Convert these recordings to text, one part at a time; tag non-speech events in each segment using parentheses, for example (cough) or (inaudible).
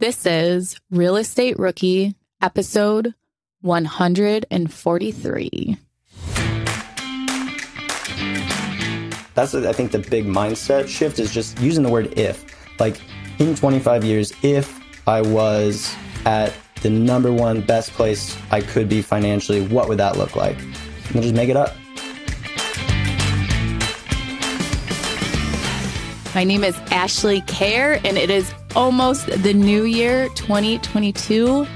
This is Real Estate Rookie, episode 143. That's, I think, the big mindset shift is just using the word if. Like, in 25 years, if I was at the number one best place I could be financially, what would that look like? And just make it up. My name is Ashley Kerr, and it is almost the new year 2022.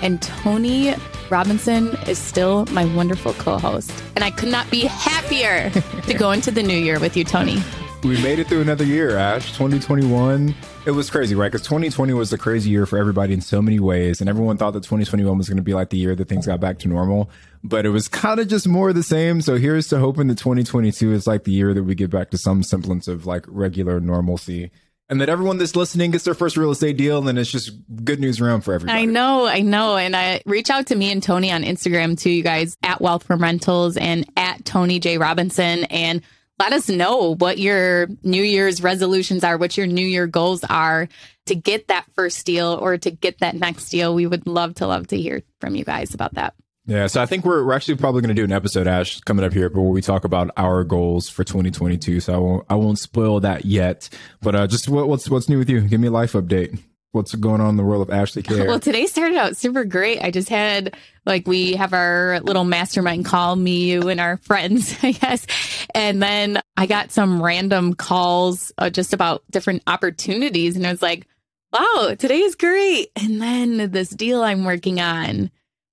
And Tony Robinson is still my wonderful co host. And I could not be happier (laughs) to go into the new year with you, Tony. We made it through another year, Ash. 2021. It was crazy, right? Because 2020 was a crazy year for everybody in so many ways. And everyone thought that 2021 was going to be like the year that things got back to normal. But it was kind of just more of the same. So here's to hoping that 2022 is like the year that we get back to some semblance of like regular normalcy and that everyone that's listening gets their first real estate deal and it's just good news around for everybody. I know, I know. And I reach out to me and Tony on Instagram too, you guys at Wealth from Rentals and at Tony J. Robinson and let us know what your New Year's resolutions are, what your New Year goals are to get that first deal or to get that next deal. We would love to love to hear from you guys about that. Yeah, so I think we're we're actually probably going to do an episode, Ash, coming up here, but where we talk about our goals for 2022. So I won't I won't spoil that yet. But uh, just what, what's what's new with you? Give me a life update. What's going on in the world of Ashley Kerr? (laughs) Well, today started out super great. I just had like we have our little mastermind call, me, you, and our friends, (laughs) I guess. And then I got some random calls uh, just about different opportunities, and I was like, "Wow, today is great!" And then this deal I'm working on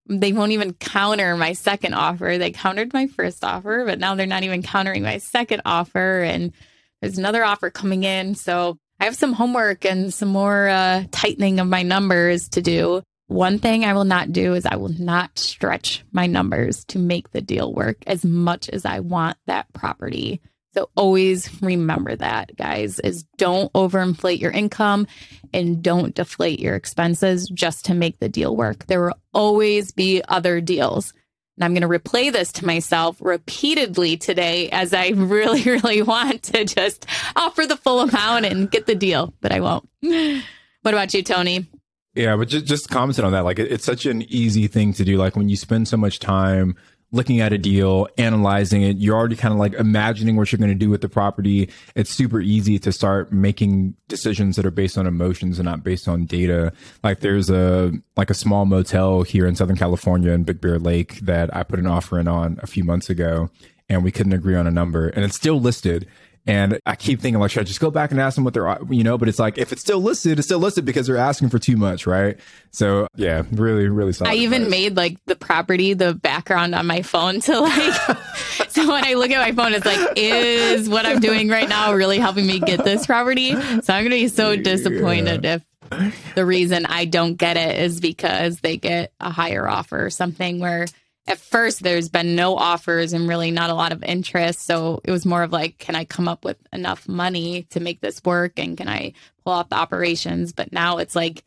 they won't even counter my second offer. They countered my first offer, but now they're not even countering my second offer. And there's another offer coming in. So I have some homework and some more uh, tightening of my numbers to do. One thing I will not do is I will not stretch my numbers to make the deal work as much as I want that property. So always remember that, guys, is don't overinflate your income and don't deflate your expenses just to make the deal work. There will always be other deals. And I'm going to replay this to myself repeatedly today as I (laughs) really, really want to just offer the full amount and get the deal, but I won't. (laughs) What about you, Tony? Yeah, but just, just commenting on that. Like, it's such an easy thing to do. Like, when you spend so much time looking at a deal, analyzing it, you're already kind of like imagining what you're going to do with the property. It's super easy to start making decisions that are based on emotions and not based on data. Like there's a like a small motel here in Southern California in Big Bear Lake that I put an offer in on a few months ago and we couldn't agree on a number and it's still listed and I keep thinking, like, should I just go back and ask them what they're, you know, but it's like, if it's still listed, it's still listed because they're asking for too much, right? So yeah, really, really solid. I even advice. made like the property, the background on my phone to like, (laughs) so when I look at my phone, it's like, is what I'm doing right now really helping me get this property? So I'm going to be so disappointed yeah. if the reason I don't get it is because they get a higher offer or something where at first there's been no offers and really not a lot of interest. So it was more of like, can I come up with enough money to make this work and can I pull off the operations? But now it's like,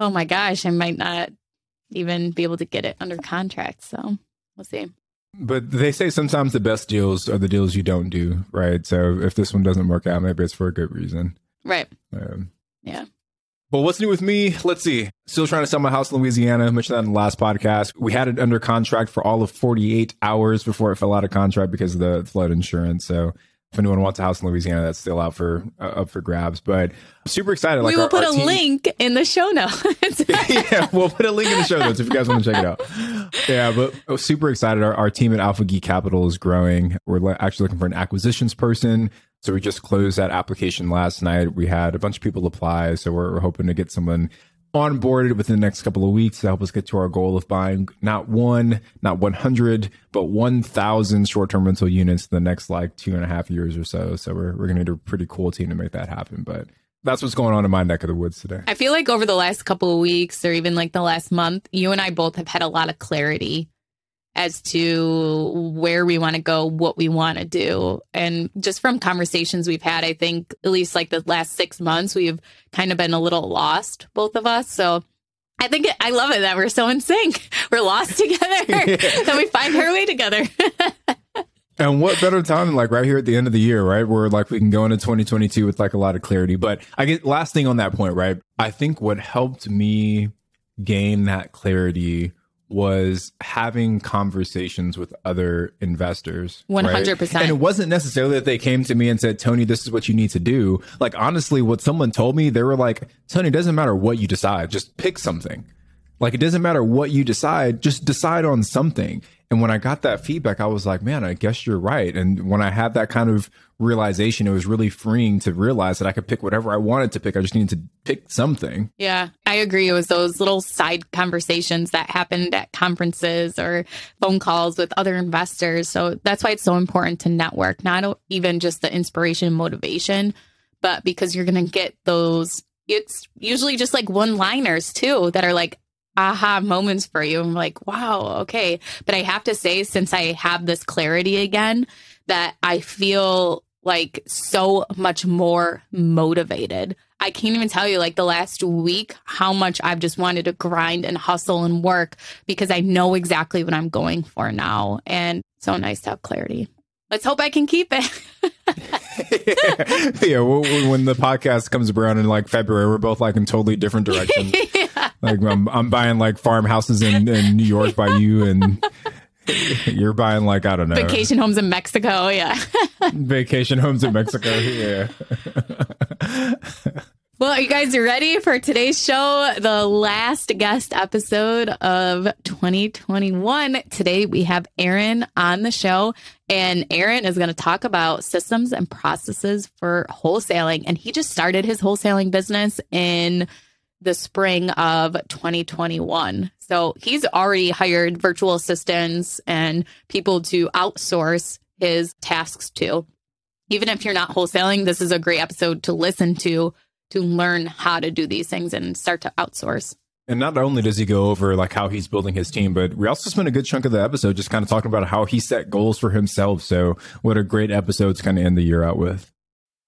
oh my gosh, I might not even be able to get it under contract. So we'll see. But they say sometimes the best deals are the deals you don't do, right? So if this one doesn't work out, maybe it's for a good reason. Right. Um, yeah. Well, what's new with me? Let's see. Still trying to sell my house in Louisiana. I mentioned that in the last podcast. We had it under contract for all of 48 hours before it fell out of contract because of the flood insurance. So if anyone wants a house in Louisiana, that's still out for uh, up for grabs. But I'm super excited. Like we will our, put our a team... link in the show notes. (laughs) yeah, we'll put a link in the show notes if you guys want to check it out. Yeah, but oh, super excited. Our, our team at Alpha Geek Capital is growing. We're actually looking for an acquisitions person. So we just closed that application last night. We had a bunch of people apply. So we're, we're hoping to get someone onboarded within the next couple of weeks to help us get to our goal of buying not one, not 100, but 1,000 short term rental units in the next like two and a half years or so. So we're, we're going to need a pretty cool team to make that happen. But that's what's going on in my neck of the woods today. I feel like over the last couple of weeks or even like the last month, you and I both have had a lot of clarity as to where we want to go, what we want to do. And just from conversations we've had, I think at least like the last six months, we've kind of been a little lost, both of us. So I think it, I love it that we're so in sync. (laughs) We're lost together, (laughs) yeah. and we find our way together. (laughs) And what better time than like right here at the end of the year, right? Where like we can go into 2022 with like a lot of clarity. But I get last thing on that point, right? I think what helped me gain that clarity was having conversations with other investors. One hundred percent. And it wasn't necessarily that they came to me and said, Tony, this is what you need to do. Like honestly, what someone told me, they were like, Tony, it doesn't matter what you decide, just pick something. Like it doesn't matter what you decide, just decide on something. And when I got that feedback, I was like, man, I guess you're right. And when I had that kind of realization, it was really freeing to realize that I could pick whatever I wanted to pick. I just needed to pick something. Yeah, I agree. It was those little side conversations that happened at conferences or phone calls with other investors. So that's why it's so important to network, not even just the inspiration and motivation, but because you're going to get those it's usually just like one liners too that are like aha moments for you. I'm like, wow, okay. But I have to say, since I have this clarity again, that I feel like so much more motivated. I can't even tell you, like the last week, how much I've just wanted to grind and hustle and work because I know exactly what I'm going for now. And so nice to have clarity. Let's hope I can keep it. (laughs) yeah, when the podcast comes around in like February, we're both like in totally different directions. (laughs) Like I'm, I'm buying like farmhouses in, in New York by you, and (laughs) you're buying like I don't know vacation homes in Mexico. Yeah, (laughs) vacation homes in Mexico. Yeah. Well, are you guys ready for today's show? The last guest episode of 2021. Today we have Aaron on the show, and Aaron is going to talk about systems and processes for wholesaling. And he just started his wholesaling business in the spring of 2021. So he's already hired virtual assistants and people to outsource his tasks to. Even if you're not wholesaling, this is a great episode to listen to to learn how to do these things and start to outsource. And not only does he go over like how he's building his team, but we also spent a good chunk of the episode just kind of talking about how he set goals for himself. So what a great episode to kind of end the year out with.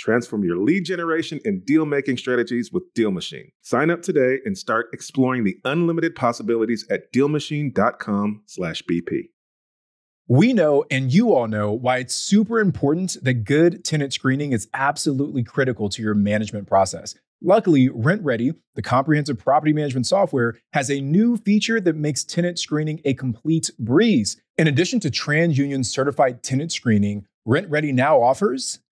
Transform your lead generation and deal making strategies with Deal Machine. Sign up today and start exploring the unlimited possibilities at dealmachine.com/bp. We know, and you all know, why it's super important that good tenant screening is absolutely critical to your management process. Luckily, RentRedi, the comprehensive property management software, has a new feature that makes tenant screening a complete breeze. In addition to TransUnion certified tenant screening, RentRedi now offers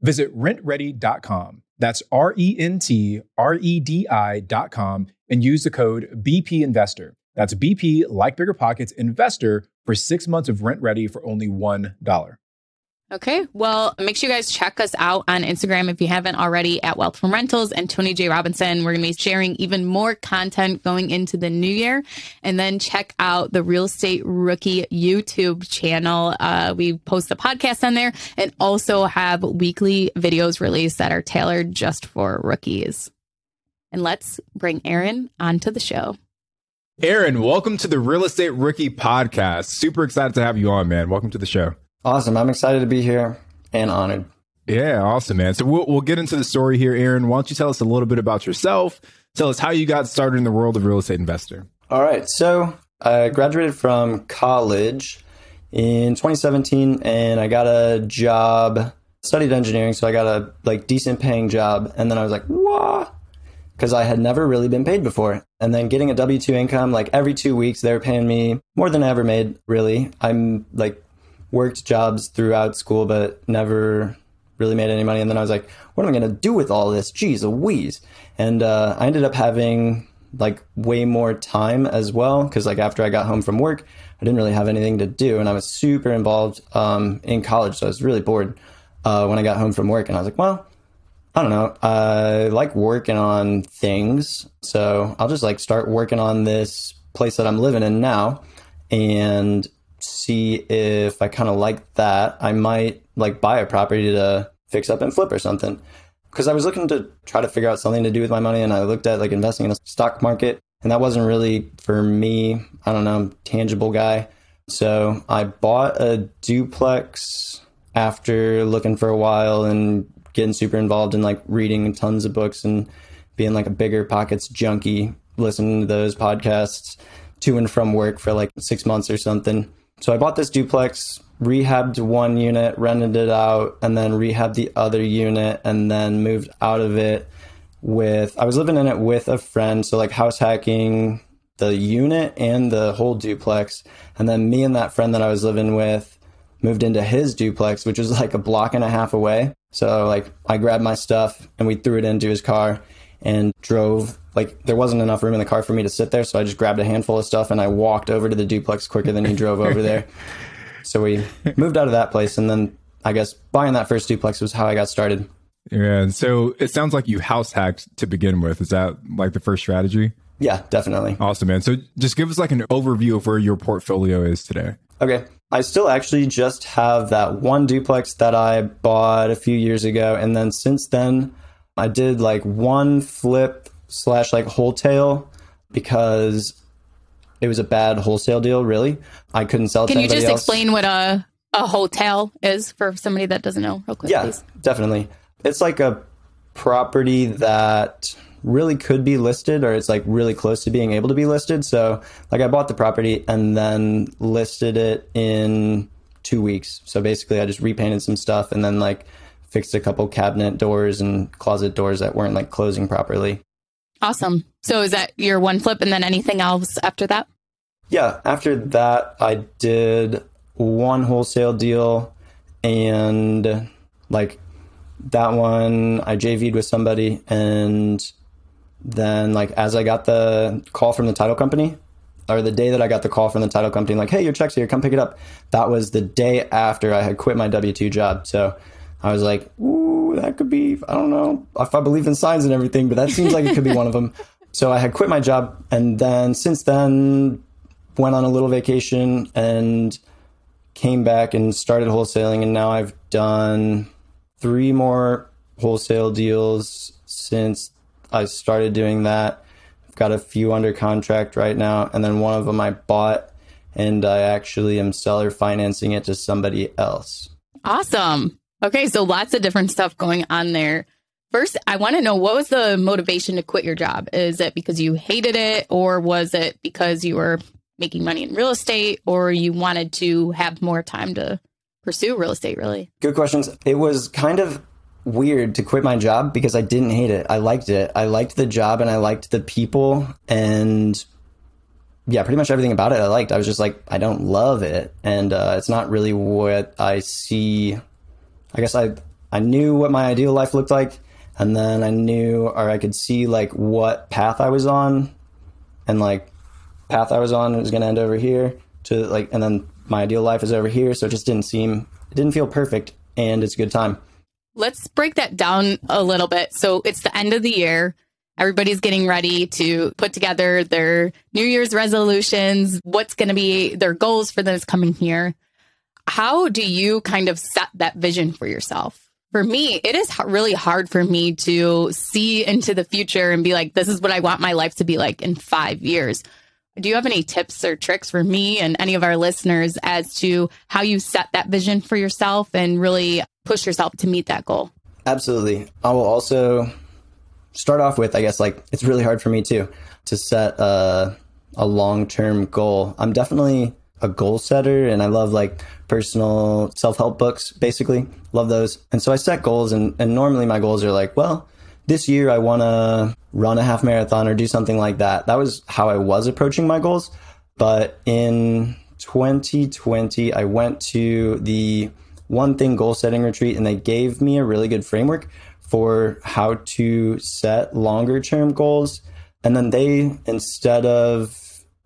Visit rentredi.com. That's R E N T R E D I.com and use the code BP Investor. That's BP, like Bigger Pockets, Investor for six months of RentRedi for only $1. Okay. Well, make sure you guys check us out on Instagram if you haven't already at Wealth from Rentals and Tony J. Robinson. We're going to be sharing even more content going into the new year. And then check out the Real Estate Rookie YouTube channel. Uh, we post the podcast on there and also have weekly videos released that are tailored just for rookies. And let's bring Aaron onto the show. Aaron, welcome to the Real Estate Rookie podcast. Super excited to have you on, man. Welcome to the show. Awesome. I'm excited to be here and honored. Yeah, awesome, man. So we'll, we'll get into the story here, Aaron. Why don't you tell us a little bit about yourself? Tell us how you got started in the world of real estate investor. All right. So I graduated from college in 2017 and I got a job, studied engineering. So I got a like decent paying job. And then I was like, what? Because I had never really been paid before. And then getting a W 2 income, like every two weeks, they were paying me more than I ever made, really. I'm like worked jobs throughout school, but never really made any money. And then I was like, what am I going to do with all this? Jeez, a wheeze. And uh, I ended up having like way more time as well because like after I got home from work, I didn't really have anything to do, and I was super involved um, in college, so I was really bored uh, when I got home from work. And I was like, well, I don't know. I like working on things, so I'll just like start working on this place that I'm living in now, and see if I kind of like that. I might like buy a property to fix up and flip or something. Because I was looking to try to figure out something to do with my money and I looked at like investing in a stock market and that wasn't really for me. I don't know, tangible guy. So I bought a duplex after looking for a while and getting super involved in like reading tons of books and being like a bigger pockets junkie, listening to those podcasts to and from work for like six months or something. So I bought this duplex, rehabbed one unit, rented it out, and then rehabbed the other unit, and then moved out of it with. I was living in it with a friend, so like house hacking the unit and the whole duplex, and then me and that friend that I was living with moved into his duplex, which was like a block and a half away. So like I grabbed my stuff and we threw it into his car and drove like there wasn't enough room in the car for me to sit there so i just grabbed a handful of stuff and i walked over to the duplex quicker than he drove over there. (laughs) So we moved out of that place and then i guess buying that first duplex was how i got started. Yeah so it sounds like you house hacked to begin with. Is that like the first strategy? Yeah definitely. Awesome man. So just give us like an overview of where your portfolio is today. Okay. I still actually just have that one duplex that I bought a few years ago. And then since then, I did like one flip slash like wholesale because it was a bad wholesale deal. Really, I couldn't sell. Can you just else. explain what a a hotel is for somebody that doesn't know, real quick? Yeah, please? definitely. It's like a property that really could be listed or it's like really close to being able to be listed. So, like, I bought the property and then listed it in two weeks. So basically, I just repainted some stuff and then like fixed a couple cabinet doors and closet doors that weren't like closing properly. Awesome. So is that your one flip and then anything else after that? Yeah, after that I did one wholesale deal and like that one I JV'd with somebody and then like as I got the call from the title company or the day that I got the call from the title company like hey your check's here come pick it up that was the day after I had quit my W2 job so I was like, ooh, that could be, I don't know if I believe in signs and everything, but that seems like it could be one of them. (laughs) So I had quit my job. And then since then, went on a little vacation and came back and started wholesaling. And now I've done three more wholesale deals since I started doing that. I've got a few under contract right now. And then one of them I bought and I actually am seller financing it to somebody else. Awesome. Okay, so lots of different stuff going on there. First, I want to know what was the motivation to quit your job? Is it because you hated it, or was it because you were making money in real estate, or you wanted to have more time to pursue real estate, really? Good questions. It was kind of weird to quit my job because I didn't hate it. I liked it. I liked the job and I liked the people and yeah, pretty much everything about it I liked. I was just like, I don't love it. And uh, it's not really what I see. I guess I, I knew what my ideal life looked like. And then I knew, or I could see like what path I was on and like path I was on was going to end over here to like, and then my ideal life is over here. So it just didn't seem, it didn't feel perfect. And it's a good time. Let's break that down a little bit. So it's the end of the year. Everybody's getting ready to put together their New Year's resolutions, what's going to be their goals for this coming year. How do you kind of set that vision for yourself? For me, it is really hard for me to see into the future and be like, this is what I want my life to be like in five years. Do you have any tips or tricks for me and any of our listeners as to how you set that vision for yourself and really push yourself to meet that goal? Absolutely. I will also start off with, I guess, like it's really hard for me too to set a, a long term goal. I'm definitely a goal setter and I love like personal self help books, basically. Love those. And so I set goals, and, and normally my goals are like, well, this year I want to run a half marathon or do something like that. That was how I was approaching my goals. But in 2020, I went to the one thing goal setting retreat and they gave me a really good framework for how to set longer term goals. And then they, instead of,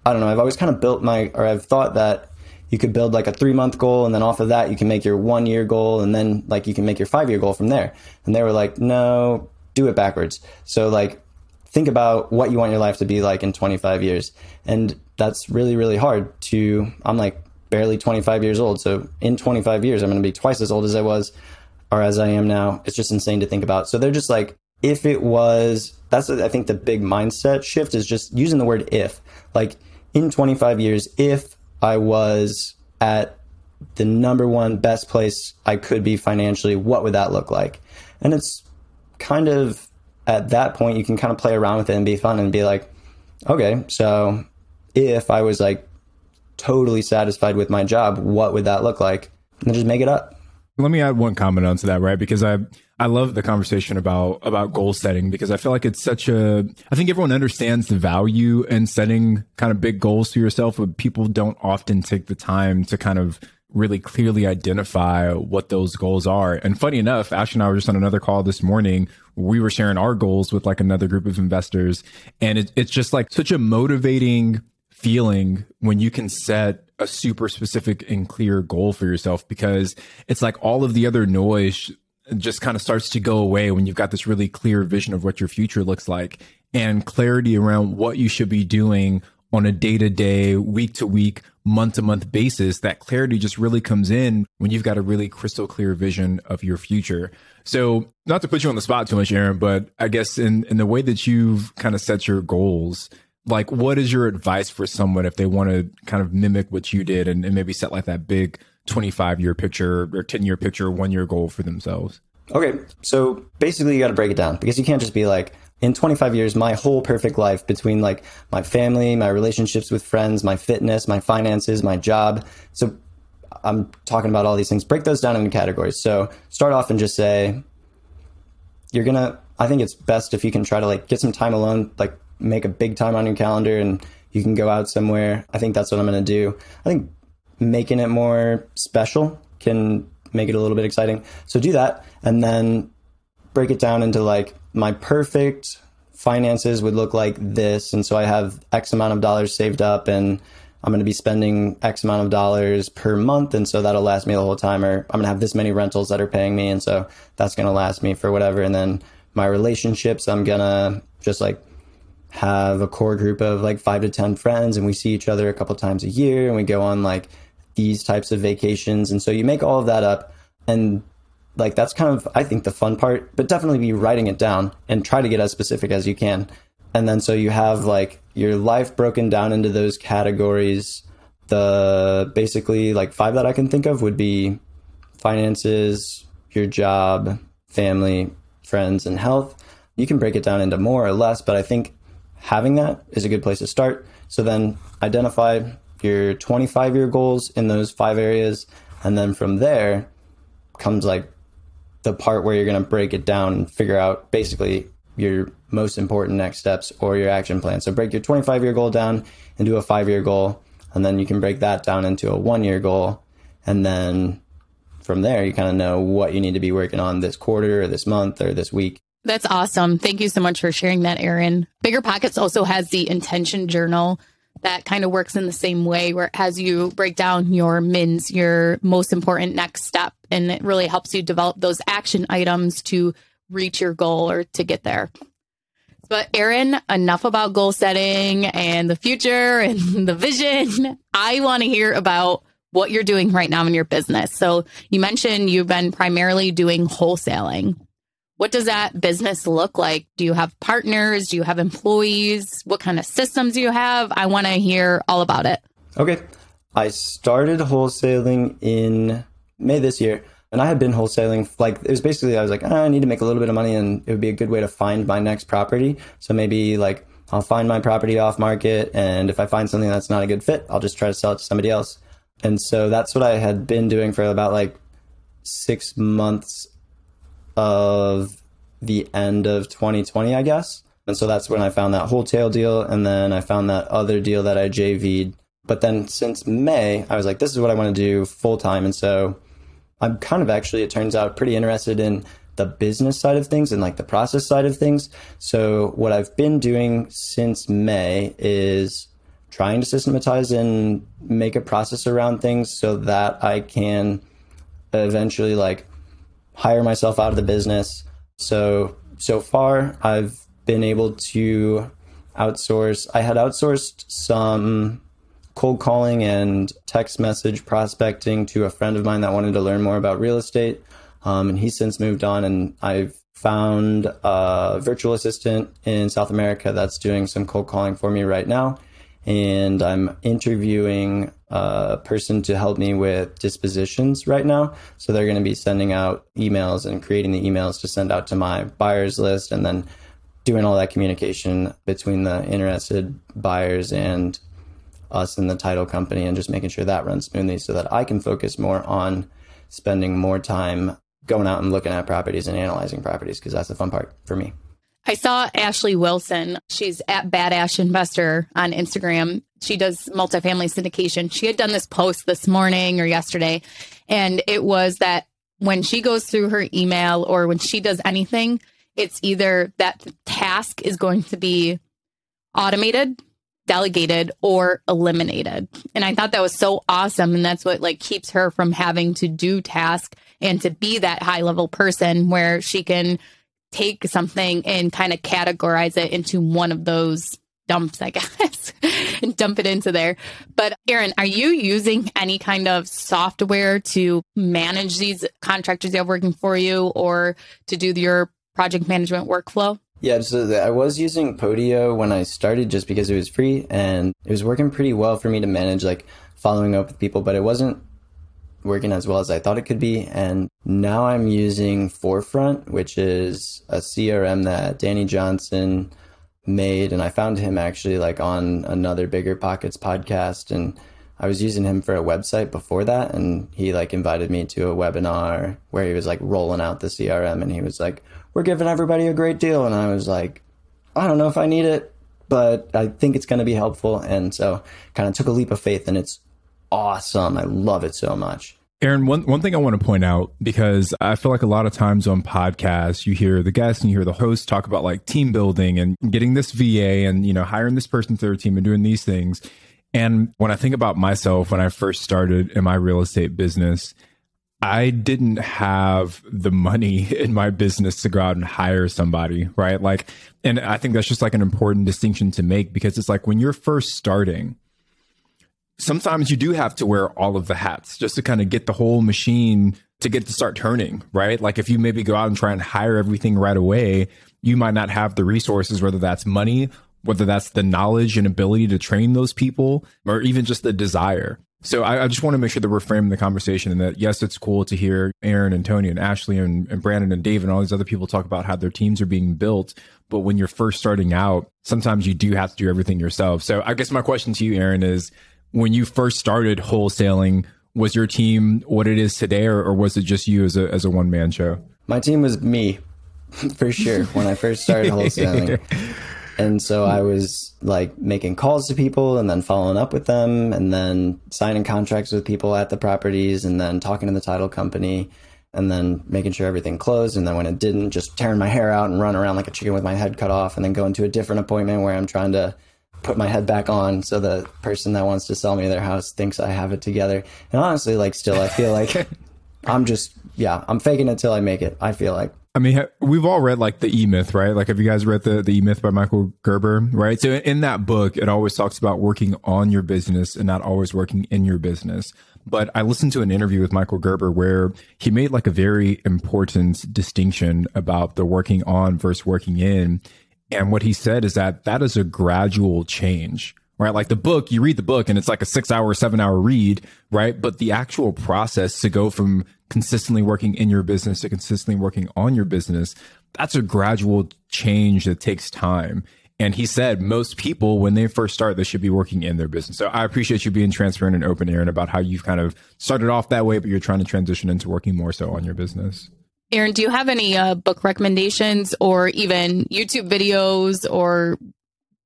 I don't know, I've always kind of built my, or I've thought that you could build like a three month goal and then off of that you can make your one year goal and then like you can make your five year goal from there. And they were like, no, do it backwards. So like think about what you want your life to be like in 25 years. And that's really, really hard to, I'm like barely 25 years old. So in 25 years, I'm going to be twice as old as I was or as I am now. It's just insane to think about. So they're just like, if it was, that's, I think the big mindset shift is just using the word if. Like in 25 years, if I was at the number one best place I could be financially, what would that look like? And it's kind of at that point you can kind of play around with it and be fun and be like, okay, so if I was like totally satisfied with my job, what would that look like? And then just make it up. Let me add one comment onto that, right? Because I I love the conversation about about goal setting because I feel like it's such a I think everyone understands the value in setting kind of big goals to yourself, but people don't often take the time to kind of really clearly identify what those goals are. And funny enough, Ash and I were just on another call this morning. We were sharing our goals with like another group of investors. And it, it's just like such a motivating feeling when you can set a super specific and clear goal for yourself because it's like all of the other noise just kind of starts to go away when you've got this really clear vision of what your future looks like and clarity around what you should be doing on a day to day, week to week, month to month basis, that clarity just really comes in when you've got a really crystal clear vision of your future. So, not to put you on the spot too much, Aaron, but I guess in, in the way that you've kind of set your goals, like what is your advice for someone if they want to kind of mimic what you did and, and maybe set like that big 25 year picture or 10 year picture, one year goal for themselves? Okay. So basically, you got to break it down because you can't just be like, in 25 years, my whole perfect life between like my family, my relationships with friends, my fitness, my finances, my job. So I'm talking about all these things. Break those down into categories. So start off and just say, you're going to, I think it's best if you can try to like get some time alone, like make a big time on your calendar and you can go out somewhere. I think that's what I'm going to do. I think making it more special can make it a little bit exciting. So do that and then break it down into like my perfect finances would look like this. And so I have X amount of dollars saved up and I'm going to be spending X amount of dollars per month. And so that'll last me the whole time. Or I'm going to have this many rentals that are paying me. And so that's going to last me for whatever. And then my relationships, I'm going to just like have a core group of like five to 10 friends and we see each other a couple times a year and we go on like these types of vacations. And so you make all of that up and like that's kind of I think the fun part, but definitely be writing it down and try to get as specific as you can. And then so you have like your life broken down into those categories. The basically like five that I can think of would be finances, your job, family, friends, and health. You can break it down into more or less, but I think having that is a good place to start. So then identify your 25 year goals in those five areas. And then from there comes like the part where you're going to break it down and figure out basically your most important next steps or your action plan. So break your 25 year goal down into a five year goal. And then you can break that down into a one year goal. And then from there, you kind of know what you need to be working on this quarter or this month or this week. That's awesome. Thank you so much for sharing that, Aaron. Bigger Pockets also has the intention journal that kind of works in the same way where it has you break down your mins, your most important next step, and it really helps you develop those action items to reach your goal or to get there. But Aaron, enough about goal setting and the future (laughs) and the vision. I want to hear about what you're doing right now in your business. So you mentioned you've been primarily doing wholesaling. What does that business look like? Do you have partners? Do you have employees? What kind of systems do you have? I want to hear all about it. Okay. I started wholesaling in May this year. And I had been wholesaling, like, it was basically, I was like, oh, I need to make a little bit of money and it would be a good way to find my next property. So maybe, like, I'll find my property off market. And if I find something that's not a good fit, I'll just try to sell it to somebody else. And so that's what I had been doing for about like six months of the end of 2020, I guess. And so that's when I found that wholesale deal. And then I found that other deal that I JV'd. But then since May, I was like, this is what I want to do full time. And so I'm kind of actually, it turns out, pretty interested in the business side of things and like the process side of things. So what I've been doing since May is trying to systematize and make a process around things so that I can eventually like hire myself out of the business. So so far I've been able to outsource. I had outsourced some cold calling and text message prospecting to a friend of mine that wanted to learn more about real estate. Um, and he's since moved on, and I've found a virtual assistant in South America that's doing some cold calling for me right now. And I'm interviewing a person to help me with dispositions right now. So they're going to be sending out emails and creating the emails to send out to my buyers list and then doing all that communication between the interested buyers and us and the title company and just making sure that runs smoothly so that I can focus more on spending more time going out and looking at properties and analyzing properties because that's the fun part for me. I saw Ashley Wilson. She's at Bad Ash Investor on Instagram. She does multifamily syndication. She had done this post this morning or yesterday, and it was that when she goes through her email or when she does anything, it's either that task is going to be automated, delegated, or eliminated. And I thought that was so awesome. And that's what like keeps her from having to do task and to be that high level person where she can take something and kind of categorize it into one of those dumps, I (laughs) guess, and dump it into there. But Aaron, are you using any kind of software to manage these contractors you have working for you or to do your project management workflow? Yeah, so I was using Podio when I started just because it was free and it was working pretty well for me to manage like following up with people, but it wasn't working as well as I thought it could be. And now I'm using Forefront, which is a CRM that Danny Johnson made. And I found him actually like on another Bigger Pockets podcast. And I was using him for a website before that. And he like invited me to a webinar where he was like rolling out the CRM and he was like, we're giving everybody a great deal. And I was like, I don't know if I need it, but I think it's going to be helpful. And so kind of took a leap of faith and it's awesome. I love it so much. Aaron, one, one thing I want to point out because I feel like a lot of times on podcasts, you hear the guests and you hear the host talk about like team building and getting this VA and, you know, hiring this person to their team and doing these things. And when I think about myself, when I first started in my real estate business, I didn't have the money (laughs) in my business to go out and hire somebody, right? Like, and I think that's just like an important distinction to make because it's like when you're first starting, sometimes you do have to wear all of the hats just to kind of get the whole machine to get to start turning, right? Like if you maybe go out and try and hire everything right away, you might not have the resources, whether that's money, whether that's the knowledge and ability to train those people, or even just the desire. So I, I, just want to make sure that we're framing the conversation and that yes, it's cool to hear Aaron and Tony and Ashley and, and Brandon and Dave and all these other people talk about how their teams are being built. But when you're first starting out, sometimes you do have to do everything yourself. So I guess my question to you, Aaron, is when you first started wholesaling, was your team what it is today, or, or was it just you as a as a one man show? My team was me, (laughs) for sure. When I first started (laughs) wholesaling. And so I was like making calls to people and then following up with them and then signing contracts with people at the properties and then talking to the title company and then making sure everything closed. And then when it didn't, just tearing my hair out and run around like a chicken with my head cut off and then going to a different appointment where I'm trying to put my head back on so the person that wants to sell me their house thinks I have it together. And honestly, like still, I feel like (laughs) I'm just, yeah, I'm faking it till I make it. I feel like. I mean, we've all read like the E Myth, right? Like, have you guys read the the E Myth by Michael Gerber, right? So in that book, it always talks about working on your business and not always working in your business. But I listened to an interview with Michael Gerber where he made like a very important distinction about the working on versus working in. And what he said is that that is a gradual change, right? Like the book, you read the book and it's like a six hour, seven hour read, right? But the actual process to go from consistently working in your business to consistently working on your business, that's a gradual change that takes time. And he said most people, when they first start, they should be working in their business. So I appreciate you being transparent and open, Aaron, about how you've kind of started off that way, but you're trying to transition into working more so on your business. Aaron, do you have any uh, book recommendations or even YouTube videos or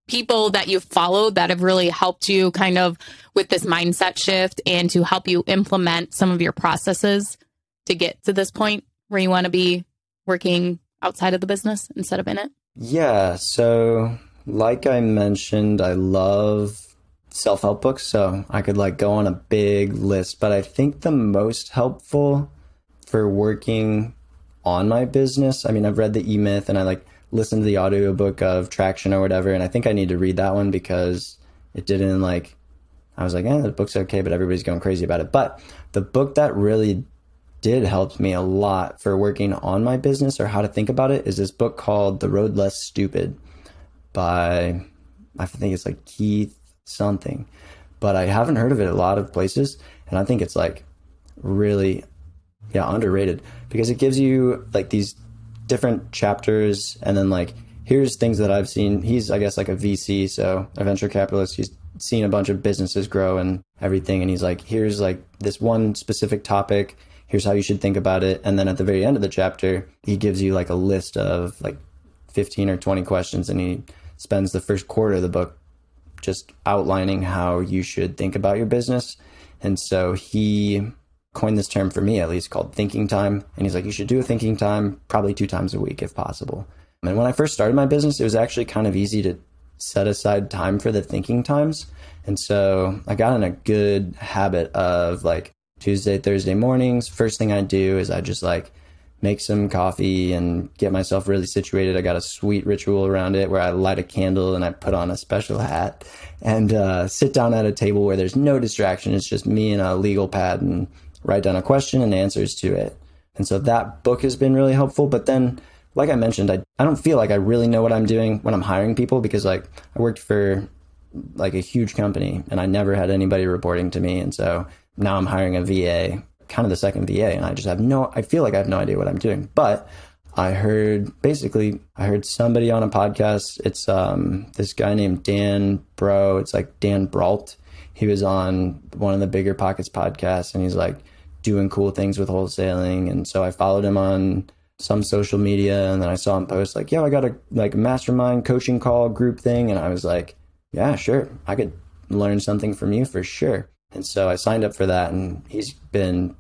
people that you've followed that have really helped you kind of with this mindset shift and to help you implement some of your processes to get to this point where you want to be working outside of the business instead of in it? Yeah. So, like I mentioned, I love self help books. So, I could like go on a big list, but I think the most helpful for working on my business, I mean, I've read the E Myth and I like listened to the audiobook of Traction or whatever. And I think I need to read that one because it didn't like, I was like, eh, the book's okay, but everybody's going crazy about it. But the book that really did help me a lot for working on my business or how to think about it is this book called The Road Less Stupid by, I think it's like Keith something, but I haven't heard of it a lot of places. And I think it's like really, yeah, underrated because it gives you like these different chapters and then like, here's things that I've seen. He's, I guess, like a VC, so a venture capitalist. He's seen a bunch of businesses grow and everything. And he's like, here's like this one specific topic here's how you should think about it. And then at the very end of the chapter, he gives you like a list of like 15 or 20 questions and he spends the first quarter of the book just outlining how you should think about your business. And so he coined this term for me at least called thinking time. And he's like, you should do a thinking time probably two times a week if possible. And when I first started my business, it was actually kind of easy to set aside time for the thinking times. And so I got in a good habit of like Tuesday, Thursday mornings, first thing I do is I just like make some coffee and get myself really situated. I got a sweet ritual around it where I light a candle and I put on a special hat and uh, sit down at a table where there's no distraction. It's just me and a legal pad and write down a question and answers to it. And so that book has been really helpful. But then, like I mentioned, I, I don't feel like I really know what I'm doing when I'm hiring people because like I worked for like a huge company and I never had anybody reporting to me. And so now I'm hiring a VA, kind of the second VA, and I just have no, I feel like I have no idea what I'm doing. But I heard basically, I heard somebody on a podcast. It's um, this guy named Dan Bro. It's like Dan Brault. He was on one of the Bigger Pockets podcasts, and he's like doing cool things with wholesaling. And so I followed him on some social media, and then I saw him post like, "Yo, I got a like mastermind coaching call group thing," and I was like, "Yeah, sure, I could learn something from you for sure." And so I signed up for that, and he's been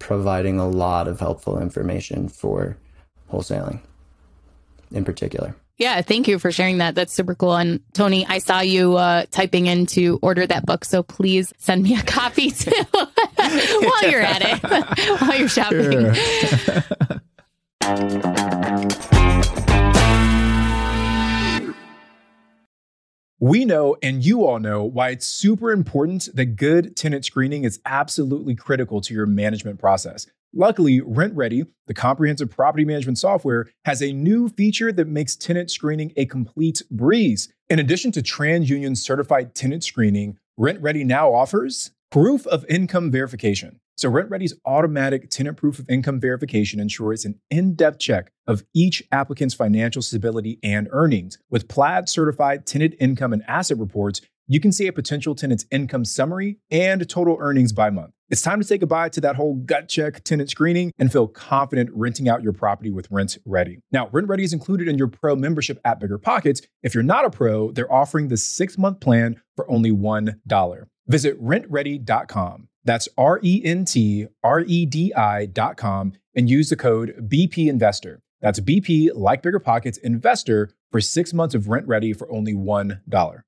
providing a lot of helpful information for wholesaling in particular. Yeah, thank you for sharing that. That's super cool. And Tony, I saw you uh, typing in to order that book, so please send me a (laughs) copy too (laughs) while you're at it, (laughs) while you're shopping. We know, and you all know, why it's super important that good tenant screening is absolutely critical to your management process. Luckily, RentRedi, the comprehensive property management software, has a new feature that makes tenant screening a complete breeze. In addition to TransUnion certified tenant screening, RentRedi now offers Proof of income verification. So, RentRedi's automatic tenant proof of income verification ensures an in depth check of each applicant's financial stability and earnings. With Plaid certified tenant income and asset reports, you can see a potential tenant's income summary and total earnings by month. It's time to say goodbye to that whole gut check tenant screening and feel confident renting out your property with RentRedi. Now, RentRedi is included in your pro membership at Bigger Pockets. If you're not a pro, they're offering the six month plan for only $1. Visit rentredi.com. That's R E N T R E D I.com and use the code BP Investor. That's BP, like Bigger Pockets, Investor for six months of RentRedi for only $1.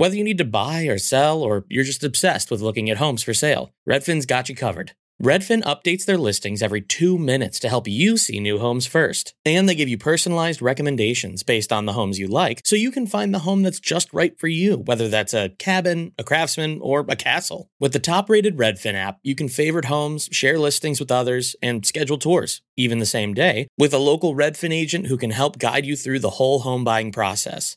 Whether you need to buy or sell, or you're just obsessed with looking at homes for sale, Redfin's got you covered. Redfin updates their listings every two minutes to help you see new homes first. And they give you personalized recommendations based on the homes you like, so you can find the home that's just right for you, whether that's a cabin, a craftsman, or a castle. With the top rated Redfin app, you can favorite homes, share listings with others, and schedule tours, even the same day, with a local Redfin agent who can help guide you through the whole home buying process.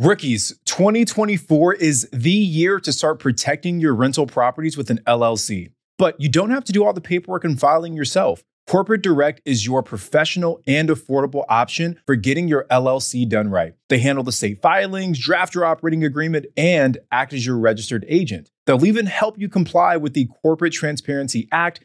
Rookies, 2024 is the year to start protecting your rental properties with an LLC. But you don't have to do all the paperwork and filing yourself. Corporate Direct is your professional and affordable option for getting your LLC done right. They handle the state filings, draft your operating agreement, and act as your registered agent. They'll even help you comply with the Corporate Transparency Act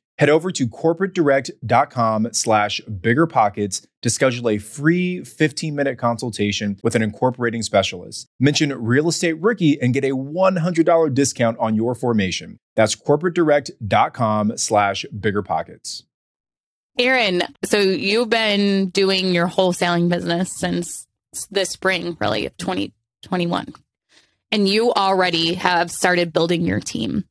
Head over to corporatedirect.com slash biggerpockets to schedule a free 15-minute consultation with an incorporating specialist. Mention Real Estate Rookie and get a $100 discount on your formation. That's corporatedirect.com slash biggerpockets. Aaron, so you've been doing your wholesaling business since this spring, really, of 2021. And you already have started building your team.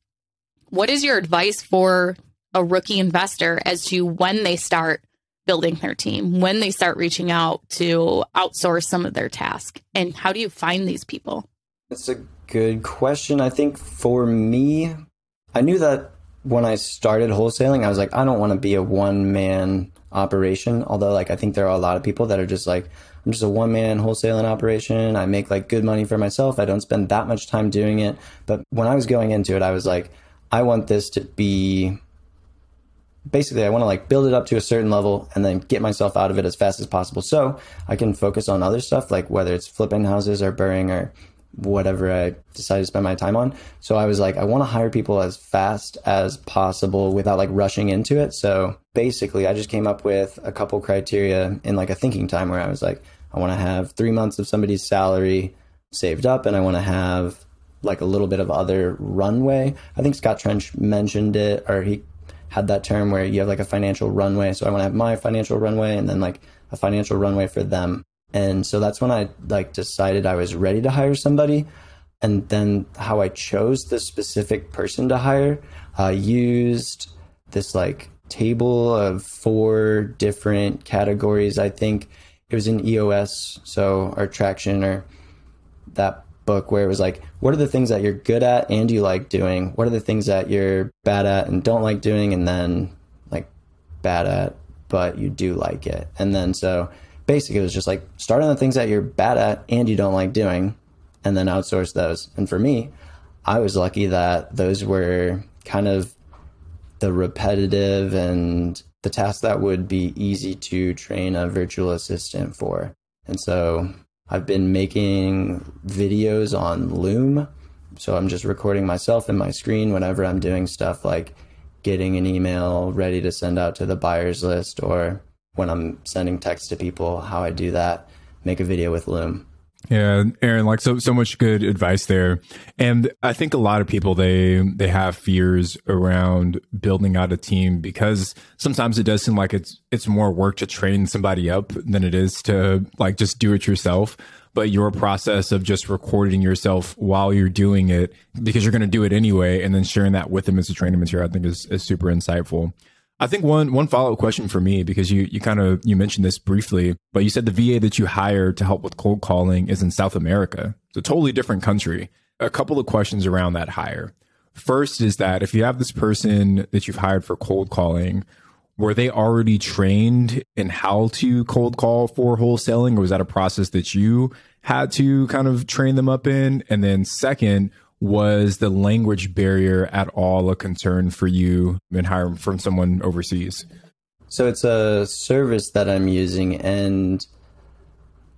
What is your advice for a rookie investor as to when they start building their team, when they start reaching out to outsource some of their tasks, and how do you find these people? That's a good question. I think for me, I knew that when I started wholesaling, I was like, I don't want to be a one man operation. Although, like, I think there are a lot of people that are just like, I'm just a one man wholesaling operation. I make like good money for myself. I don't spend that much time doing it. But when I was going into it, I was like, I want this to be basically I want to like build it up to a certain level and then get myself out of it as fast as possible so I can focus on other stuff like whether it's flipping houses or BRRRRing or whatever I decide to spend my time on. So I was like I want to hire people as fast as possible without like rushing into it. So basically I just came up with a couple criteria in like a thinking time where I was like I want to have 3 months of somebody's salary saved up and I want to have like a little bit of other runway. I think Scott Trench mentioned it or he had that term where you have like a financial runway. So I want to have my financial runway and then like a financial runway for them. And so that's when I like decided I was ready to hire somebody. And then how I chose the specific person to hire, I used this like table of four different categories. I think it was in EOS, so our traction or that book where it was like, what are the things that you're good at and you like doing? What are the things that you're bad at and don't like doing? And then like bad at, but you do like it. And then so basically it was just like start on the things that you're bad at and you don't like doing and then outsource those. And for me, I was lucky that those were kind of the repetitive and the tasks that would be easy to train a virtual assistant for. And so I've been making videos on Loom. So I'm just recording myself in my screen whenever I'm doing stuff like getting an email ready to send out to the buyers list or when I'm sending text to people, how I do that, make a video with Loom. Yeah, Aaron, like so so much good advice there. And I think a lot of people they they have fears around building out a team because sometimes it does seem like it's it's more work to train somebody up than it is to like just do it yourself. But your process of just recording yourself while you're doing it because you're going to do it anyway and then sharing that with them as a training material I think is, is super insightful. I think one one follow up question for me because you you kind of you mentioned this briefly, but you said the VA that you hired to help with cold calling is in South America. It's a totally different country. A couple of questions around that hire. First is that if you have this person that you've hired for cold calling, were they already trained in how to cold call for wholesaling, or was that a process that you had to kind of train them up in? And then second, was the language barrier at all a concern for you in hiring from someone overseas? So it's a service that I'm using, and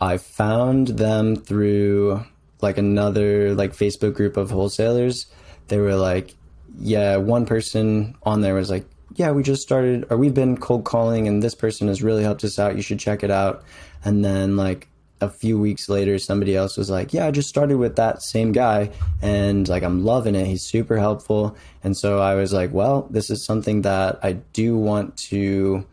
I found them through like another like Facebook group of wholesalers. They were like, yeah, one person on there was like, yeah, we just started, or we've been cold calling, and this person has really helped us out. You should check it out. And then like a few weeks later, somebody else was like, Yeah, I just started with that same guy and like I'm loving it. He's super helpful. And so I was like, Well, this is something that I do want to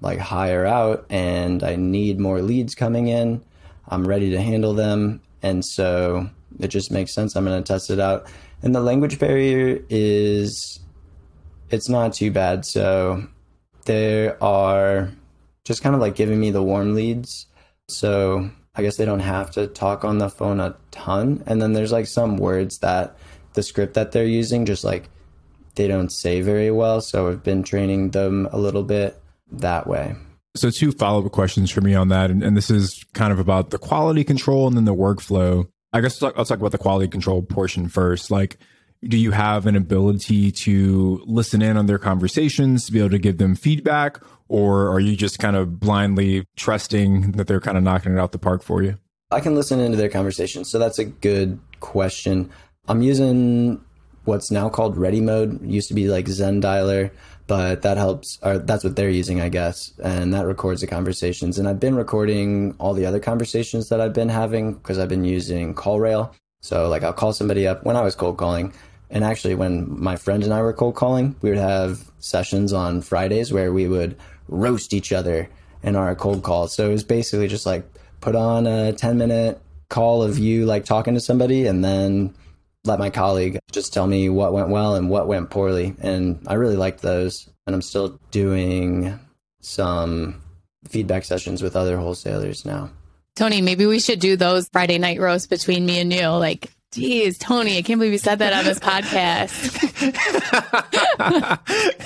like hire out and I need more leads coming in. I'm ready to handle them. And so it just makes sense. I'm going to test it out. And the language barrier is, it's not too bad. So there are just kind of like giving me the warm leads. So I guess they don't have to talk on the phone a ton. And then there's like some words that the script that they're using just like they don't say very well. So I've been training them a little bit that way. So two follow up questions for me on that, and, and, this is kind of about the quality control and then the workflow. I guess I'll talk, I'll talk about the quality control portion first. Like, do you have an ability to listen in on their conversations to be able to give them feedback, or are you just kind of blindly trusting that they're kind of knocking it out the park for you? I can listen into their conversations. So that's a good question. I'm using what's now called Ready Mode. It used to be like Zen Dialer, but that helps, or that's what they're using, I guess. And that records the conversations. And I've been recording all the other conversations that I've been having because I've been using CallRail. So, like, I'll call somebody up when I was cold calling. And actually, when my friend and I were cold calling, we would have sessions on Fridays where we would roast each other in our cold calls. So it was basically just like put on a 10 minute call of you like talking to somebody and then let my colleague just tell me what went well and what went poorly. And I really liked those. And I'm still doing some feedback sessions with other wholesalers now. Tony, maybe we should do those Friday night roasts between me and you. Like Jeez, Tony, I can't believe you said that on this podcast.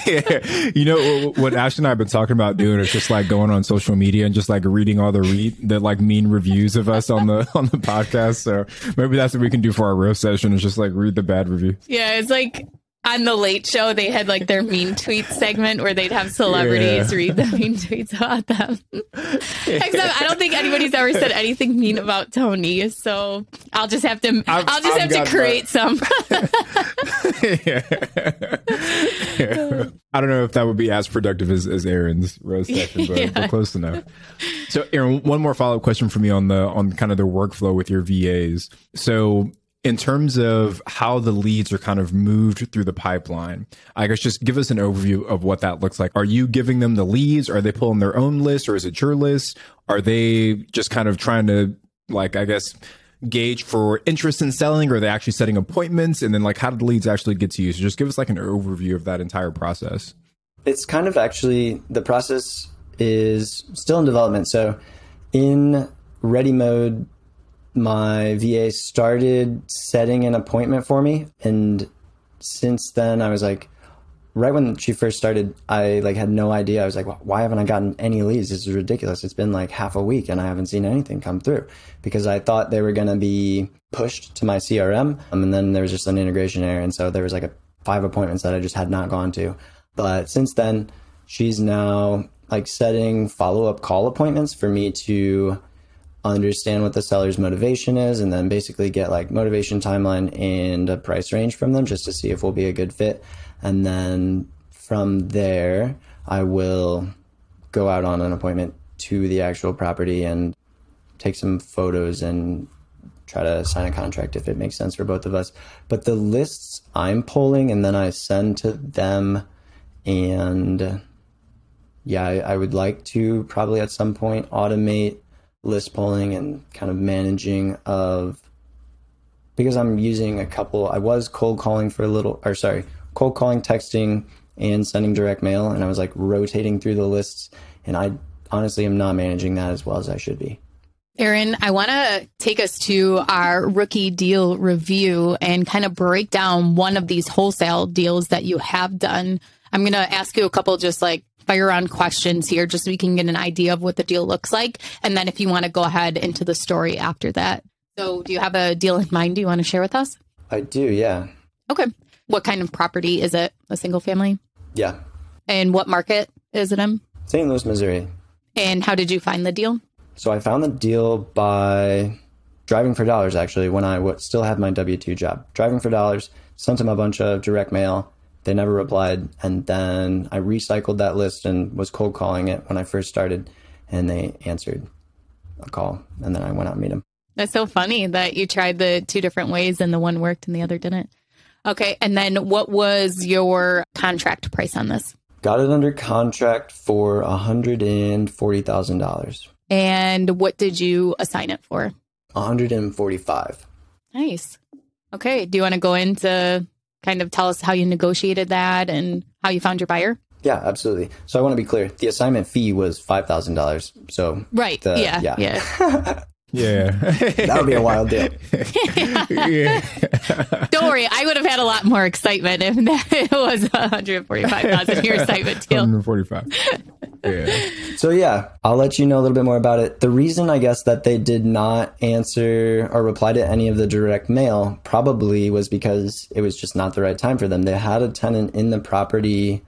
yeah. (laughs) You know what Ash and I have been talking about doing is just like going on social media and just like reading all the read the like mean reviews of us on the on the podcast. So maybe that's what we can do for our roast session is just like read the bad reviews. Yeah, it's like on the late show they had like their mean tweets segment where they'd have celebrities yeah. read the mean tweets about them (laughs) except i don't think anybody's ever said anything mean about tony so i'll just have to i will just I've have to create some yeah. (laughs) yeah. i don't know if that would be as productive as, as aaron's roast session but, but close enough so aaron one more follow-up question for me on the on kind of the workflow with your vas so in terms of how the leads are kind of moved through the pipeline, I guess just give us an overview of what that looks like. Are you giving them the leads? Are they pulling their own list or is it your list? Are they just kind of trying to, like, I guess, gauge for interest in selling or are they actually setting appointments? And then, like, how do the leads actually get to you? So just give us like an overview of that entire process. It's kind of actually the process is still in development. So in ready mode, my VA started setting an appointment for me. And since then, I was like, right when she first started, I like had no idea. I was like, why haven't I gotten any leads? This is ridiculous. It's been like half a week and I haven't seen anything come through because I thought they were going to be pushed to my CRM. Um, and then there was just an integration error. And so there was like a five appointments that I just had not gone to. But since then, she's now like setting follow up call appointments for me to understand what the seller's motivation is and then basically get like motivation timeline and a price range from them just to see if we'll be a good fit and then from there i will go out on an appointment to the actual property and take some photos and try to sign a contract if it makes sense for both of us. But the lists I'm pulling and then I send to them, and yeah, I, I would like to probably at some point automate list pulling and kind of managing of because I'm using a couple. I was cold calling for a little, or sorry, cold calling, texting, and sending direct mail, and I was like rotating through the lists, and I honestly am not managing that as well as I should be. Aaron, I want to take us to our rookie deal review and kind of break down one of these wholesale deals that you have done. I'm going to ask you a couple just like fire on questions here just so we can get an idea of what the deal looks like. And then if you want to go ahead into the story after that. So, do you have a deal in mind you want to share with us? I do, yeah. Okay. What kind of property is it? A single family? Yeah. And what market is it in? St. Louis, Missouri. And how did you find the deal? So I found the deal by driving for dollars, actually, when I w- still had my W 2 job. Driving for dollars, sent them a bunch of direct mail. They never replied. And then I recycled that list and was cold calling it when I first started. And they answered a call. And then I went out and meet them. That's so funny that you tried the two different ways and the one worked and the other didn't. Okay. And then what was your contract price on this? Got it under contract for $140,000. And what did you assign it for? 145. Nice. Okay. Do you want to go into kind of tell us how you negotiated that and how you found your buyer? Yeah, absolutely. So I want to be clear. The assignment fee was $5,000. So Right. the- yeah. yeah. Yeah. (laughs) Yeah. (laughs) that would be a wild deal. yeah. (laughs) Don't worry. I would have had a lot more excitement if that (laughs) it was 145,000 your assignment deal. 145. Yeah. So yeah, I'll let you know a little bit more about it. The reason I guess that they did not answer or reply to any of the direct mail probably was because it was just not the right time for them. They had a tenant in the property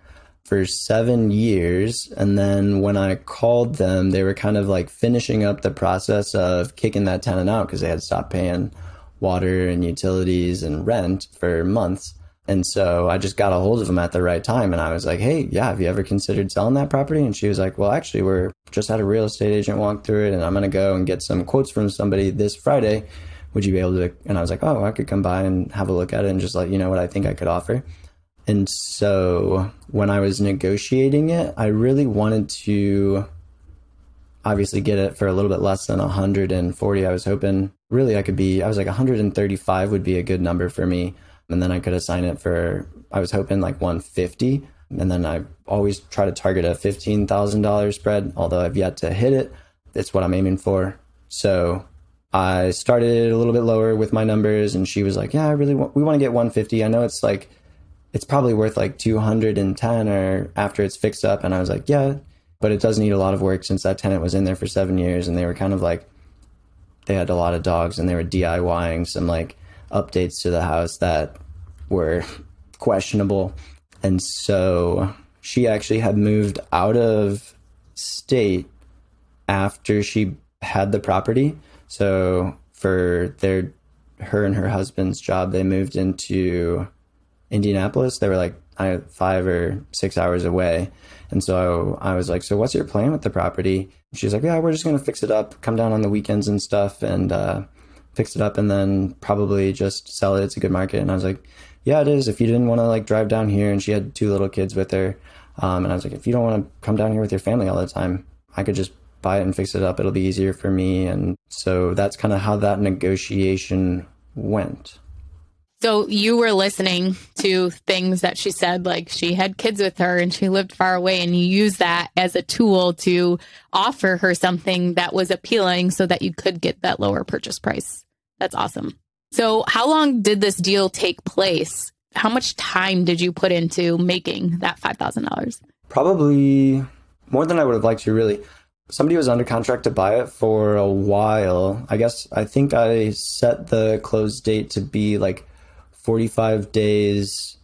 for 7 years and then when I called them, they were kind of like finishing up the process of kicking that tenant out because they had stopped paying water and utilities and rent for months. And so I just got a hold of them at the right time. And I was like, hey, yeah, have you ever considered selling that property? And she was like, well, actually, we're just had a real estate agent walk through it and I'm going to go and get some quotes from somebody this Friday. Would you be able to? And I was like, oh, I could come by and have a look at it and just let you know what I think I could offer. And so when I was negotiating it, I really wanted to obviously get it for a little bit less than 140. I was hoping really I could be, I was like 135 would be a good number for me. And then I could assign it for, I was hoping like 150. And then I always try to target a $15,000 spread, although I've yet to hit it. It's what I'm aiming for. So I started a little bit lower with my numbers and she was like, yeah, I really want, we want to get 150. I know it's like, it's probably worth like 210 or after it's fixed up. And I was like, yeah, but it does need a lot of work since that tenant was in there for seven years and they were kind of like, they had a lot of dogs and they were DIYing some like updates to the house that were (laughs) questionable. And so she actually had moved out of state after she had the property. So for their her and her husband's job, they moved into Indianapolis. They were like I, five or six hours away. And so I was like, So what's your plan with the property? She's like, Yeah, we're just going to fix it up, come down on the weekends and stuff and uh, fix it up and then probably just sell it. It's a good market. And I was like, Yeah, it is. If you didn't want to like drive down here and she had two little kids with her. Um, and I was like, If you don't want to come down here with your family all the time, I could just buy it and fix it up. It'll be easier for me. And so that's kind of how that negotiation went. So you were listening to things that she said, like she had kids with her and she lived far away, and you used that as a tool to offer her something that was appealing so that you could get that lower purchase price. That's awesome. So, how long did this deal take place? How much time did you put into making that $5,000? Probably more than I would have liked to, really. Somebody was under contract to buy it for a while. I guess I think I set the close date to be like 45 days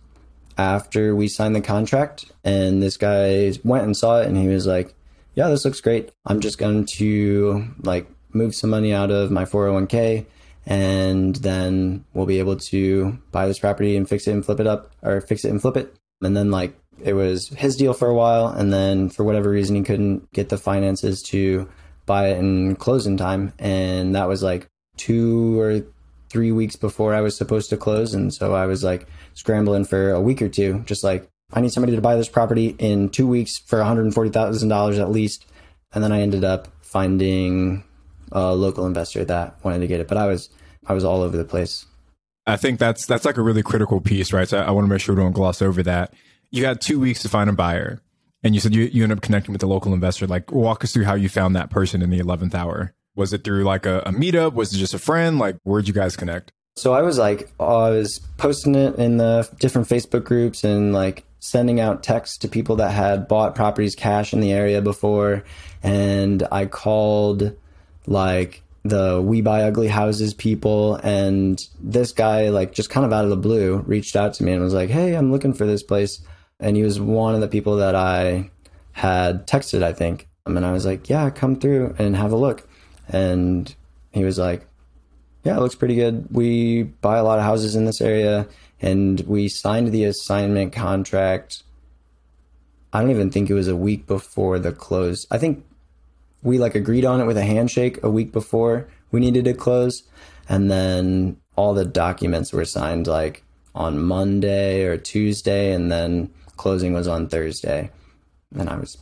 after we signed the contract. And this guy went and saw it and he was like, Yeah, this looks great. I'm just going to like move some money out of my 401k and then we'll be able to buy this property and fix it and flip it up or fix it and flip it. And then like it was his deal for a while, and then for whatever reason, he couldn't get the finances to buy it and close in time, and that was like two or three weeks before I was supposed to close, and so I was like scrambling for a week or two, just like I need somebody to buy this property in two weeks for one hundred forty thousand dollars at least, and then I ended up finding a local investor that wanted to get it, but I was I was all over the place. I think that's that's like a really critical piece, right? So I, I want to make sure we don't gloss over that. You had two weeks to find a buyer, and you said you you ended up connecting with the local investor. Like, walk us through how you found that person in the eleventh hour. Was it through like a, a meetup? Was it just a friend? Like, where'd you guys connect? So I was like, I was posting it in the different Facebook groups and like sending out texts to people that had bought properties cash in the area before. And I called like the We Buy Ugly Houses people. And this guy, like, just kind of out of the blue, reached out to me and was like, Hey, I'm looking for this place. And he was one of the people that I had texted, I think. And I was like, Yeah, come through and have a look. And he was like, Yeah, it looks pretty good. We buy a lot of houses in this area. And we signed the assignment contract. I don't even think it was a week before the close. I think we like agreed on it with a handshake a week before we needed to close and then all the documents were signed like on Monday or Tuesday and then closing was on Thursday and I was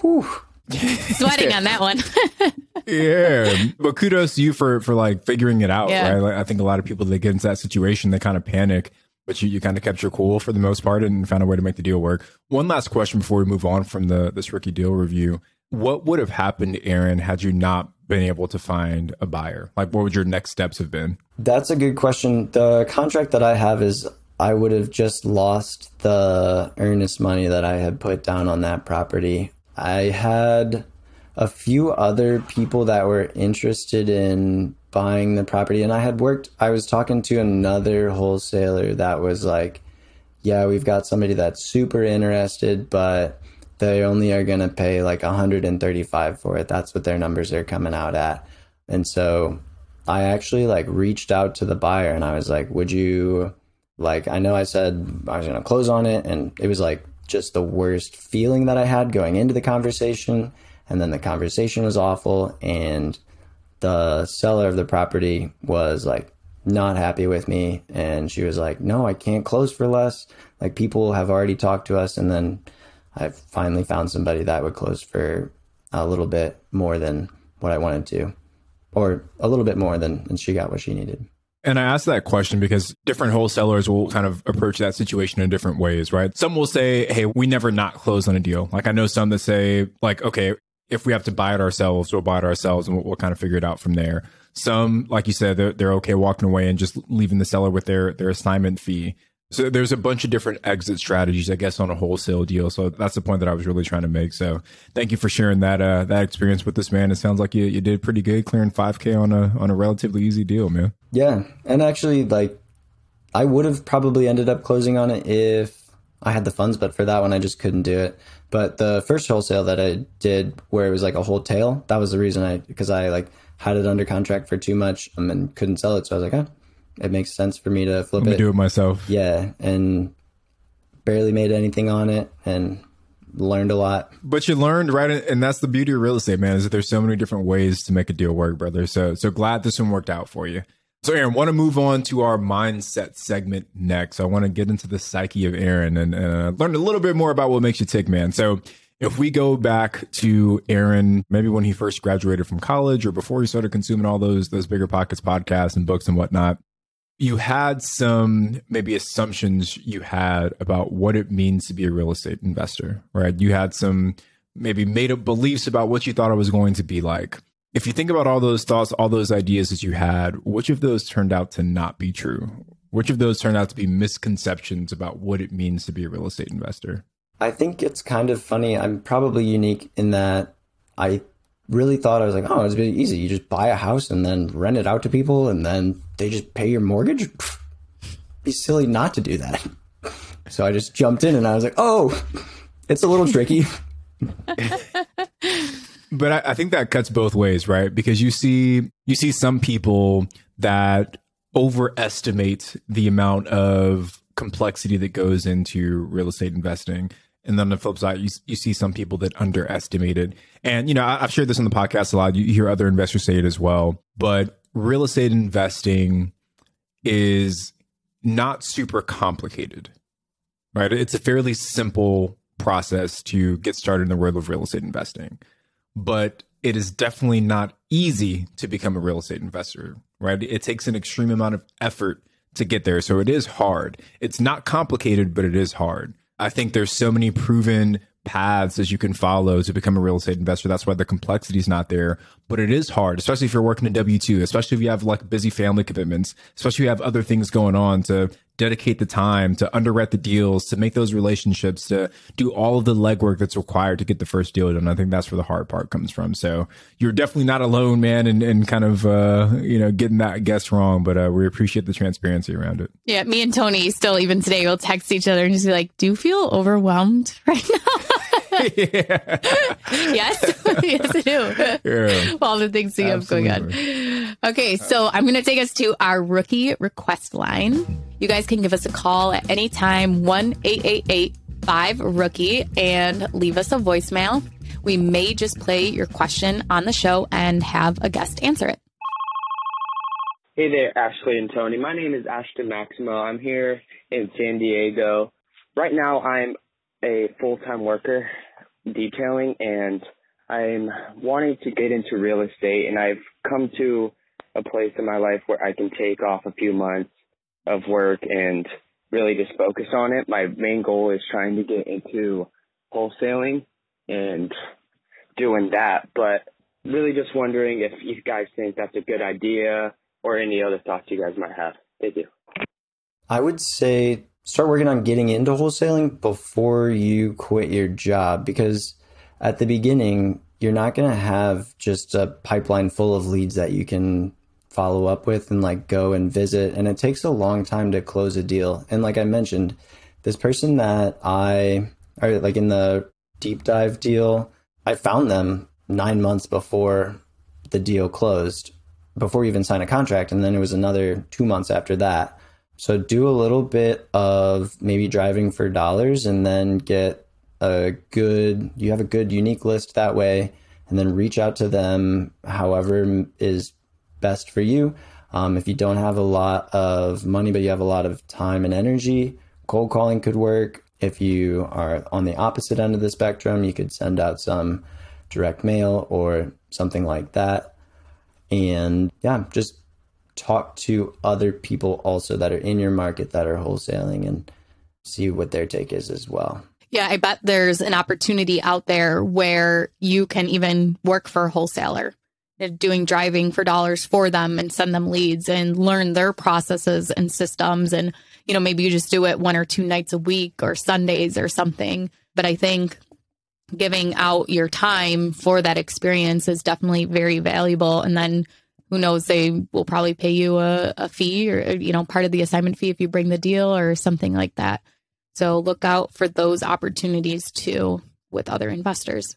whew, (laughs) Sweating on that one. (laughs) yeah, but kudos to you for for like figuring it out. Yeah. Right, like, I think a lot of people that get into that situation, they kind of panic, but you, you kind of kept your cool for the most part and found a way to make the deal work. One last question before we move on from the this rookie deal review: What would have happened, Aaron, had you not been able to find a buyer? Like, what would your next steps have been? That's a good question. The contract that I have is I would have just lost the earnest money that I had put down on that property. I had a few other people that were interested in buying the property, and I had worked, I was talking to another wholesaler that was like, Yeah, we've got somebody that's super interested, but they only are going to pay like 135 for it. That's what their numbers are coming out at. And so I actually like reached out to the buyer and I was like, "Would you like I know I said I was going to close on it and it was like just the worst feeling that I had going into the conversation and then the conversation was awful and the seller of the property was like not happy with me and she was like, "No, I can't close for less. Like people have already talked to us and then I finally found somebody that would close for a little bit more than what I wanted to, or a little bit more than, and she got what she needed. And I asked that question because different wholesalers will kind of approach that situation in different ways, right? Some will say, Hey, we never not close on a deal. Like I know some that say like, okay, if we have to buy it ourselves, we'll buy it ourselves and we'll, we'll kind of figure it out from there. Some, like you said, they're, they're okay walking away and just leaving the seller with their, their assignment fee. So there's a bunch of different exit strategies, I guess, on a wholesale deal. So that's the point that I was really trying to make. So thank you for sharing that uh, that experience with this man. It sounds like you, you did pretty good, clearing 5K on a on a relatively easy deal, man. Yeah, and actually, like, I would have probably ended up closing on it if I had the funds, but for that one, I just couldn't do it. But the first wholesale that I did, where it was like a whole tail, that was the reason I because I like had it under contract for too much um, and couldn't sell it. So I was like, oh, it makes sense for me to flip Let me it. do it myself. Yeah, and barely made anything on it and learned a lot. But you learned, right? And that's the beauty of real estate, man, is that there's so many different ways to make a deal work, brother. So so glad this one worked out for you. So Aaron, want to move on to our mindset segment next. I want to get into the psyche of Aaron and uh, learn a little bit more about what makes you tick, man. So if we go back to Aaron, maybe when he first graduated from college or before he started consuming all those those bigger pockets podcasts and books and whatnot, you had some maybe assumptions you had about what it means to be a real estate investor, right? You had some maybe made up beliefs about what you thought it was going to be like. If you think about all those thoughts, all those ideas that you had, which of those turned out to not be true? Which of those turned out to be misconceptions about what it means to be a real estate investor? I think it's kind of funny. I'm probably unique in that I really thought I was like, oh, it's really easy. You just buy a house and then rent it out to people and then they just pay your mortgage. Be silly not to do that. (laughs) So I just jumped in and I was like, oh, it's a little tricky. (laughs) but I, I think that cuts both ways, right? Because you see, you see some people that overestimate the amount of complexity that goes into real estate investing. And then on the flip side, you, you see some people that underestimate it. And, you know, I, have shared this on the podcast a lot. You hear other investors say it as well. But real estate investing is not super complicated, right? It's a fairly simple process to get started in the world of real estate investing. But it is definitely not easy to become a real estate investor, right? It takes an extreme amount of effort to get there. So it is hard. It's not complicated, but it is hard. I think there's so many proven paths as you can follow to become a real estate investor. That's why the complexity is not there. But it is hard, especially if you're working a W 2, especially if you have like busy family commitments, especially if you have other things going on to dedicate the time to underwrite the deals, to make those relationships, to do all of the legwork that's required to get the first deal done. I think that's where the hard part comes from. So you're definitely not alone, man, and, and kind of, uh, you know, getting that guess wrong, but uh, we appreciate the transparency around it. Yeah. Me and Tony still, even today, will text each other and just be like, do you feel overwhelmed (laughs) right now? (laughs) yes. (laughs) yes, I do. Yeah. All the things we have going on. Okay. So I'm going to take us to our rookie request line. You guys can give us a call at any time, 1 5 Rookie, and leave us a voicemail. We may just play your question on the show and have a guest answer it. Hey there, Ashley and Tony. My name is Ashton Maximo. I'm here in San Diego. Right now, I'm a full time worker detailing, and I'm wanting to get into real estate. And I've come to a place in my life where I can take off a few months of work and really just focus on it. My main goal is trying to get into wholesaling and doing that, but really just wondering if you guys think that's a good idea or any other thoughts you guys might have. Thank you. I would say start working on getting into wholesaling before you quit your job because at the beginning, you're not going to have just a pipeline full of leads that you can follow up with and like go and visit. And it takes a long time to close a deal. And like I mentioned, this person that I, or like in the deep dive deal, I found them nine months before the deal closed, before we even signed a contract. And then it was another two months after that. So do a little bit of maybe driving for dollars and then get a good, you have a good unique list that way. And then reach out to them however is best for you. Um, if you don't have a lot of money, but you have a lot of time and energy, cold calling could work. If you are on the opposite end of the spectrum, you could send out some direct mail or something like that. And yeah, just talk to other people also that are in your market that are wholesaling and see what their take is as well. Yeah, I bet there's an opportunity out there where you can even work for a wholesaler doing driving for dollars for them and send them leads and learn their processes and systems. And, you know, maybe you just do it one or two nights a week or Sundays or something. But I think giving out your time for that experience is definitely very valuable. And then who knows, they will probably pay you a, a fee or, uh, you know, part of the assignment fee if you bring the deal or something like that. So look out for those opportunities too with other investors.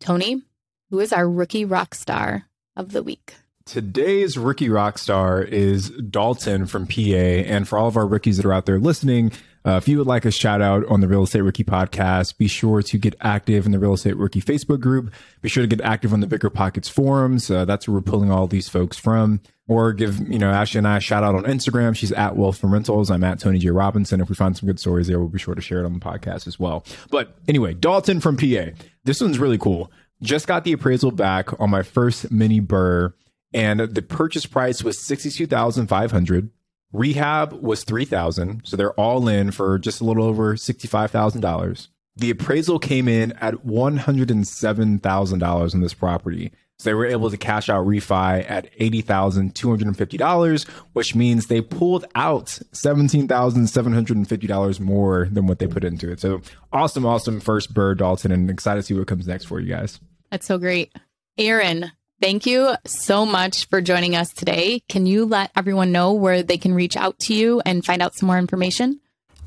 Tony, who is our rookie rock star of the week. Today's rookie rock star is Dalton from PA. And for all of our rookies that are out there listening, uh, if you would like a shout out on the Real Estate Rookie podcast, be sure to get active in the Real Estate Rookie Facebook group. Be sure to get active on the Bigger Pockets forums. Uh, that's where we're pulling all these folks from. Or give, you know, Ashley and I a shout out on Instagram. She's at Wealth from Rentals. I'm at Tony J. Robinson. If we find some good stories there, we'll be sure to share it on the podcast as well. But anyway, Dalton from PA. This one's really cool. Just got the appraisal back on my first mini BRRRR and the purchase price was 62500 Rehab was three thousand, so they're all in for just a little over sixty five thousand dollars. The appraisal came in at one hundred and seven thousand dollars on this property. So they were able to cash out refi at $80,250, which means they pulled out $17,750 more than what they put into it. So awesome, awesome first BRRRR, Dalton, and excited to see what comes next for you guys. That's so great. Aaron, thank you so much for joining us today. Can you let everyone know where they can reach out to you and find out some more information?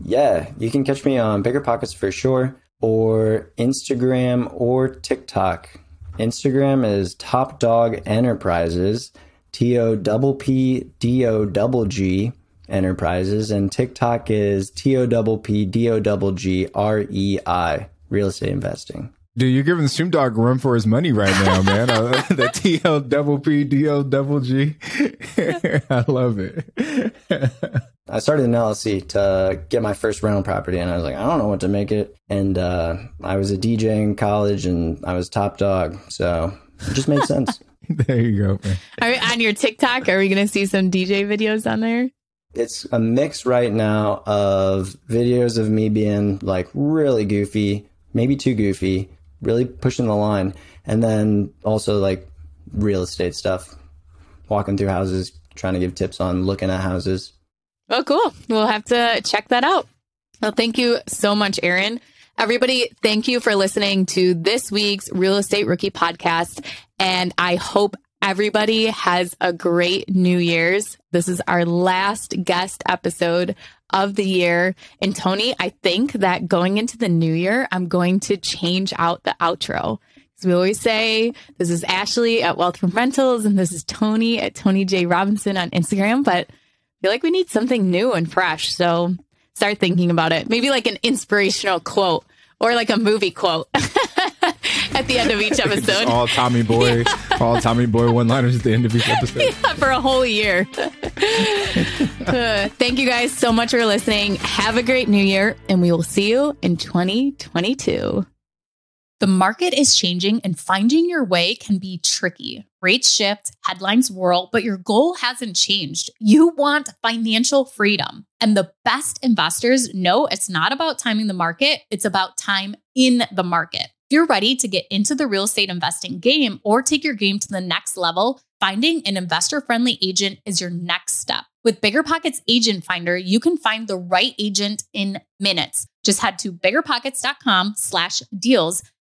Yeah, you can catch me on Bigger Pockets for sure, or Instagram or TikTok. Instagram is Top Dog Enterprises, T O P P D O G Enterprises, and TikTok is T O P P D O G R E I, real estate investing. Dude, you're giving Snoop Dogg a run for his money right now, (laughs) man. Uh, (laughs) the T L double P D O double G. (laughs) I love it. I started an LLC to get my first rental property, and I was like, I don't know what to make it. And uh, I was a DJ in college, and I was top dog, so it just made sense. there you go. Man. Are, on your TikTok, are we going to see some DJ videos on there? It's a mix right now of videos of me being like really goofy, maybe too goofy, really pushing the line, and then also like real estate stuff, walking through houses, trying to give tips on looking at houses. Oh, cool. We'll have to check that out. Well, thank you so much, Aaron. Everybody, thank you for listening to this week's Real Estate Rookie podcast. And I hope everybody has a great New Year's. This is our last guest episode of the year. And Tony, I think that going into the new year, I'm going to change out the outro. Because we always say, this is Ashley at Wealth from Rentals, and this is Tony at Tony J. Robinson on Instagram. But I feel like we need something new and fresh. So start thinking about it. Maybe like an inspirational quote or like a movie quote (laughs) (laughs) (laughs) at the end of each episode. all Tommy Boy, yeah. all Tommy Boy one liners (laughs) at the end of each episode. Yeah, for a whole year. uh, thank you guys so much for listening. Have a great new year, and we will see you in 2022. The market is changing and finding your way can be tricky. Rates shift, headlines whirl, but your goal hasn't changed. You want financial freedom. And the best investors know it's not about timing the market, it's about time in the market. If you're ready to get into the real estate investing game or take your game to the next level, finding an investor friendly agent is your next step. With BiggerPockets Agent Finder, you can find the right agent in minutes. Just head to biggerpockets.com slash deals